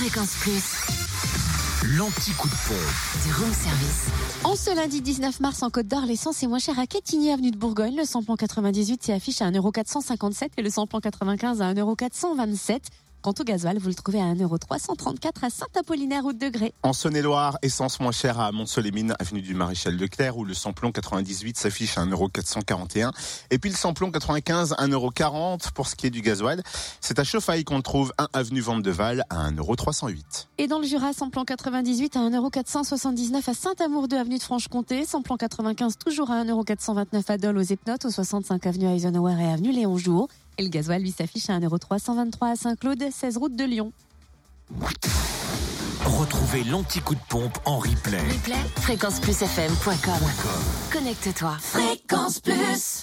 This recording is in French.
Fréquence Plus, L'anti-coup de pompe. du room service. En ce lundi 19 mars en Côte d'Or, l'essence est moins chère à Quetigny, avenue de Bourgogne. Le samplon 98 s'y affiche à 1,457€ et le samplon 95 à 1,427€. Quant au gasoil, vous le trouvez à 1,334€ à Saint-Apollinaire, route de Grès. En Saône-et-Loire, essence moins chère à Mont-Solémine, avenue du Maréchal Leclerc, où le samplon 98 s'affiche à 1,441€. Et puis le samplon 95 à 1,40€ pour ce qui est du gasoil. C'est à Chauffaille qu'on le trouve, 1 avenue Vendeval à 1,308€. Et dans le Jura, samplon 98 à 1,479€ à Saint-Amour 2, avenue de Franche-Comté. Samplon 95 toujours à 1,429€ à Dole aux Epnotes, au 65 avenue Eisenhower et avenue Léon Jour. Et le gasoil, lui, s'affiche à 1,323€ à Saint-Claude, 16 route de Lyon. Retrouvez l'anti-coup de pompe en replay. Replay, fréquenceplusfm.com. Connecte-toi. Fréquence Plus.